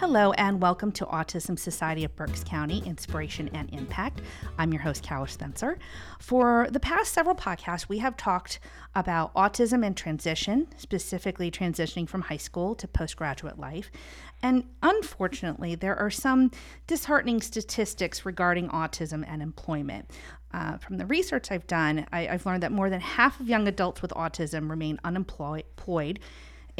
Hello, and welcome to Autism Society of Berks County Inspiration and Impact. I'm your host, Callis Spencer. For the past several podcasts, we have talked about autism and transition, specifically transitioning from high school to postgraduate life. And unfortunately, there are some disheartening statistics regarding autism and employment. Uh, from the research I've done, I, I've learned that more than half of young adults with autism remain unemployed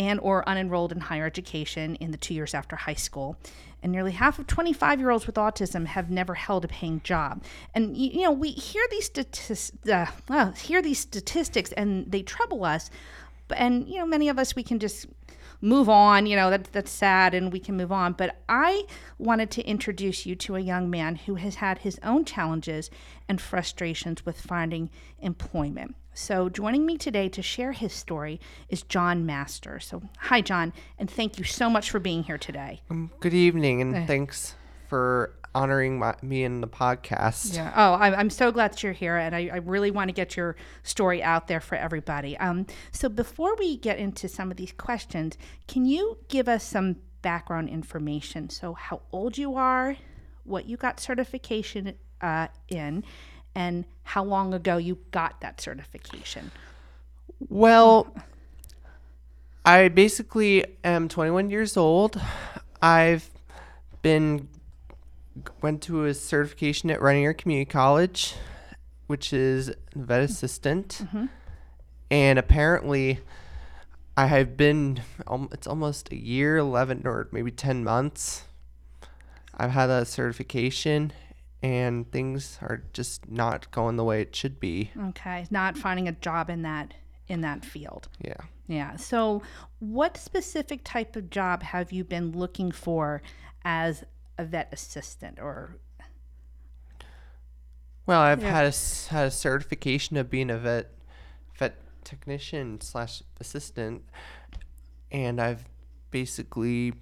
and or unenrolled in higher education in the two years after high school. And nearly half of 25 year olds with autism have never held a paying job. And you, know we hear these statistics uh, well, hear these statistics and they trouble us. And you know many of us we can just move on you know that, that's sad and we can move on. But i wanted to introduce you to a young man who has had his own challenges and frustrations with finding employment so, joining me today to share his story is John Master. So, hi, John, and thank you so much for being here today. Um, good evening, and uh, thanks for honoring my, me in the podcast. Yeah. Oh, I, am so glad that you're here, and I, I, really want to get your story out there for everybody. Um, so, before we get into some of these questions, can you give us some background information? So, how old you are, what you got certification uh, in, and how long ago you got that certification? Well, I basically am 21 years old. I've been went to a certification at Rainier Community College, which is vet assistant, mm-hmm. and apparently, I have been. Um, it's almost a year, 11 or maybe 10 months. I've had that certification, and things are just not going the way it should be. Okay, not finding a job in that in that field. Yeah. Yeah. So, what specific type of job have you been looking for as a vet assistant or Well, I've yeah. had a, had a certification of being a vet vet technician slash assistant, and I've basically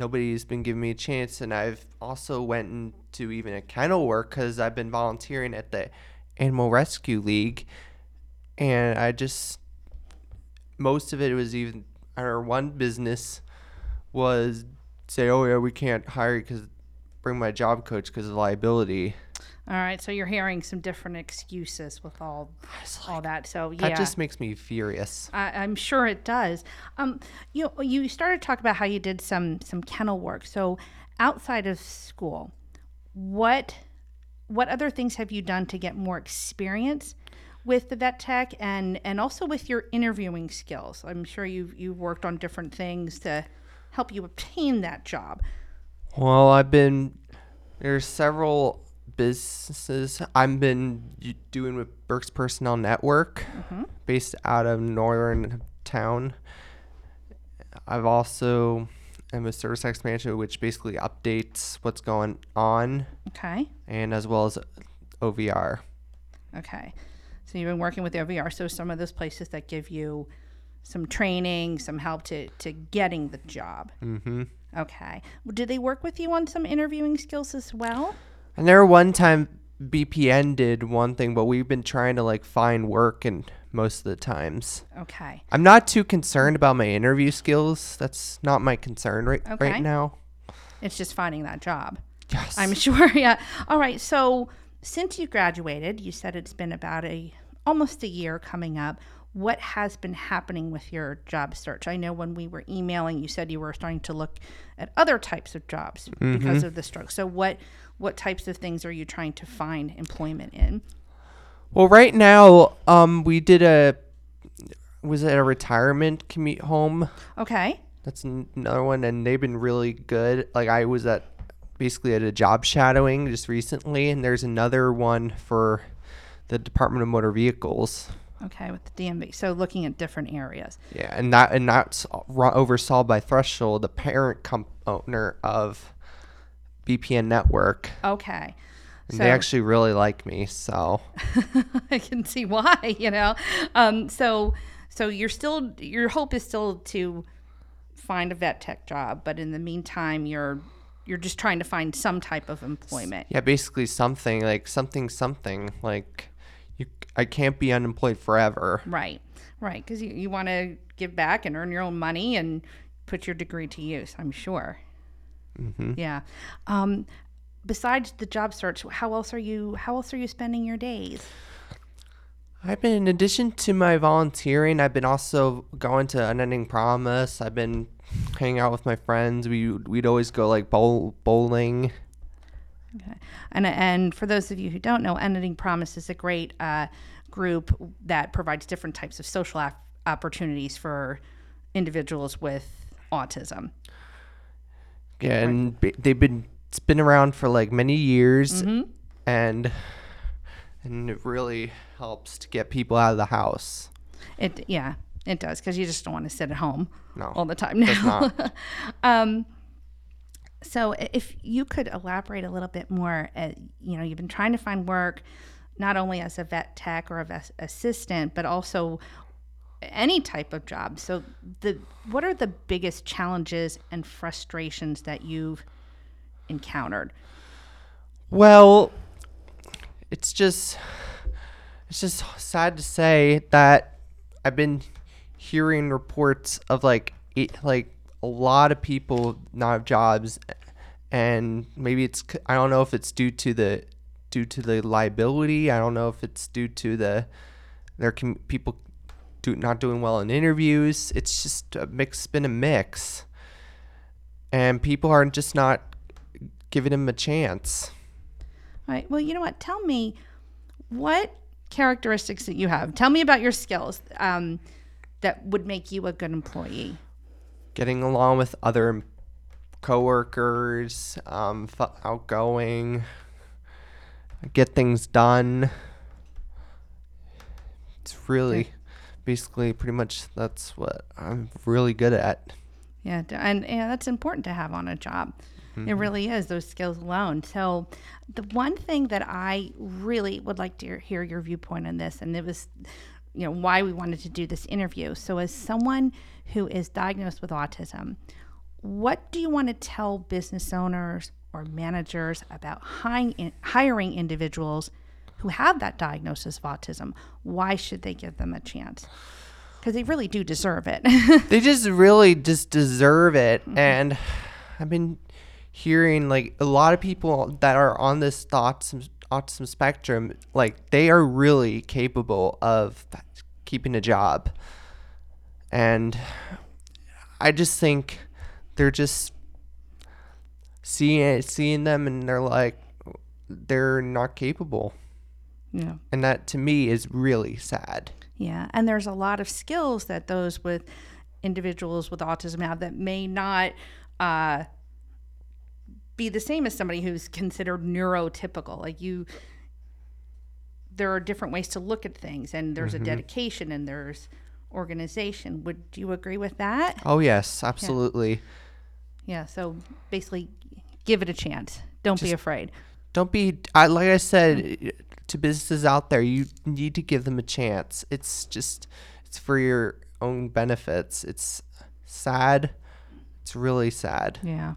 nobody's been giving me a chance and i've also went into even a kennel work because i've been volunteering at the animal rescue league and i just most of it was even our one business was say oh yeah we can't hire you because bring my job coach because of liability all right, so you're hearing some different excuses with all like, all that. So yeah, that just makes me furious. I, am sure it does. Um, you you started to talk about how you did some some kennel work. So outside of school, what what other things have you done to get more experience with the vet tech and and also with your interviewing skills? I'm sure you've you've worked on different things to help you obtain that job. Well, I've been there's several businesses I've been doing with Berks Personnel Network, mm-hmm. based out of Northern Town. I've also am a service tax manager, which basically updates what's going on. Okay. And as well as OVR. Okay. So you've been working with OVR. So some of those places that give you some training, some help to, to getting the job. Mm-hmm. Okay. Do they work with you on some interviewing skills as well? And there one time BPN did one thing, but we've been trying to like find work and most of the times. Okay. I'm not too concerned about my interview skills. That's not my concern right okay. right now. It's just finding that job. Yes. I'm sure. Yeah. All right. So since you graduated, you said it's been about a almost a year coming up what has been happening with your job search? I know when we were emailing, you said you were starting to look at other types of jobs mm-hmm. because of the stroke. So what what types of things are you trying to find employment in? Well, right now, um, we did a was it a retirement commute home? Okay. That's another one, and they've been really good. Like I was at basically at a job shadowing just recently, and there's another one for the Department of Motor Vehicles. Okay, with the DMV. So looking at different areas. Yeah, and that and that's oversaw by Threshold, the parent comp- owner of BPN Network. Okay. And so, they actually really like me, so I can see why. You know, um, so so you're still your hope is still to find a vet tech job, but in the meantime, you're you're just trying to find some type of employment. Yeah, basically something like something something like I can't be unemployed forever. Right. Right, cuz you, you want to give back and earn your own money and put your degree to use, I'm sure. hmm Yeah. Um, besides the job search, how else are you? How else are you spending your days? I've been, in addition to my volunteering, I've been also going to Unending Promise. I've been hanging out with my friends. We we'd always go like bowl, bowling. Okay. And and for those of you who don't know, Unending Promise is a great uh, group that provides different types of social op- opportunities for individuals with autism. Yeah, and b- they've been it's been around for like many years, Mm-hmm. and and it really helps to get people out of the house. It yeah, it does because you just don't want to sit at home No, all the time now. not. um, so if you could elaborate a little bit more, uh, you know, you've been trying to find work not only as a vet tech or a vet assistant, but also any type of job. So the what are the biggest challenges and frustrations that you've encountered? Well, it's just it's just sad to say that I've been hearing reports of like it, like a lot of people not have jobs and maybe it's I don't know if it's due to the due to the liability. I don't know if it's due to the their com- people do not doing well in interviews. It's just a mix been a mix. And people are just not giving him a chance. All right. Well, you know what? Tell me what characteristics that you have. Tell me about your skills um, that would make you a good employee. getting along with other coworkers, um, f- outgoing, get things done. It's really, basically, pretty much that's what I'm really good at. Yeah, and yeah, that's important to have on a job. It really is those skills alone. So, the one thing that I really would like to hear your viewpoint on this, and it was, you know, why we wanted to do this interview. So, as someone who is diagnosed with autism, what do you want to tell business owners or managers about hiring hiring individuals who have that diagnosis of autism? Why should they give them a chance? Because they really do deserve it. They just really just deserve it, mm-hmm. and I've been hearing like a lot of people that are on this autism autism spectrum, like they are really capable of keeping a job, and I just think they're just seeing seeing them, and they're like they're not capable, yeah. and that to me is really sad. Yeah, and there's a lot of skills that those with individuals with autism have that may not uh, be the same as somebody who's considered neurotypical. Like you, there are different ways to look at things, and there's a dedication and there's organization. Would you agree with that? Oh yes, absolutely. Yeah. So basically, give it a chance. Don't be afraid. don't be I, like i said to businesses out there you need to give them a chance it's just it's for your own benefits it's sad it's really sad Yeah.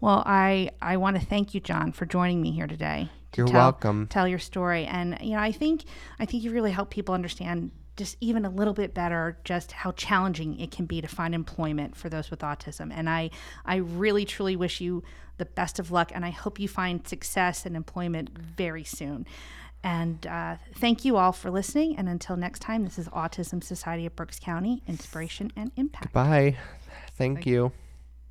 Well, I I want to thank you, John, for joining me here today. to You're tell- welcome. Tell your story, and you know, I think I think you really help people understand just even a little bit better just how challenging it can be to find employment for those with autism. And I I really truly wish you the best of luck, and I hope you find success and employment very soon. And uh, thank you all for listening. And until next time, this is Autism Society of Berks County Inspiration and Impact. bye thank you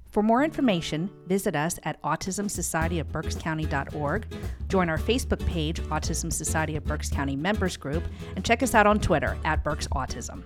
For more information, visit us at autismsocietyofberkscounty.org, join our Facebook page, Autism Society of Berks County Members Group, and check us out on Twitter at Berks Autism.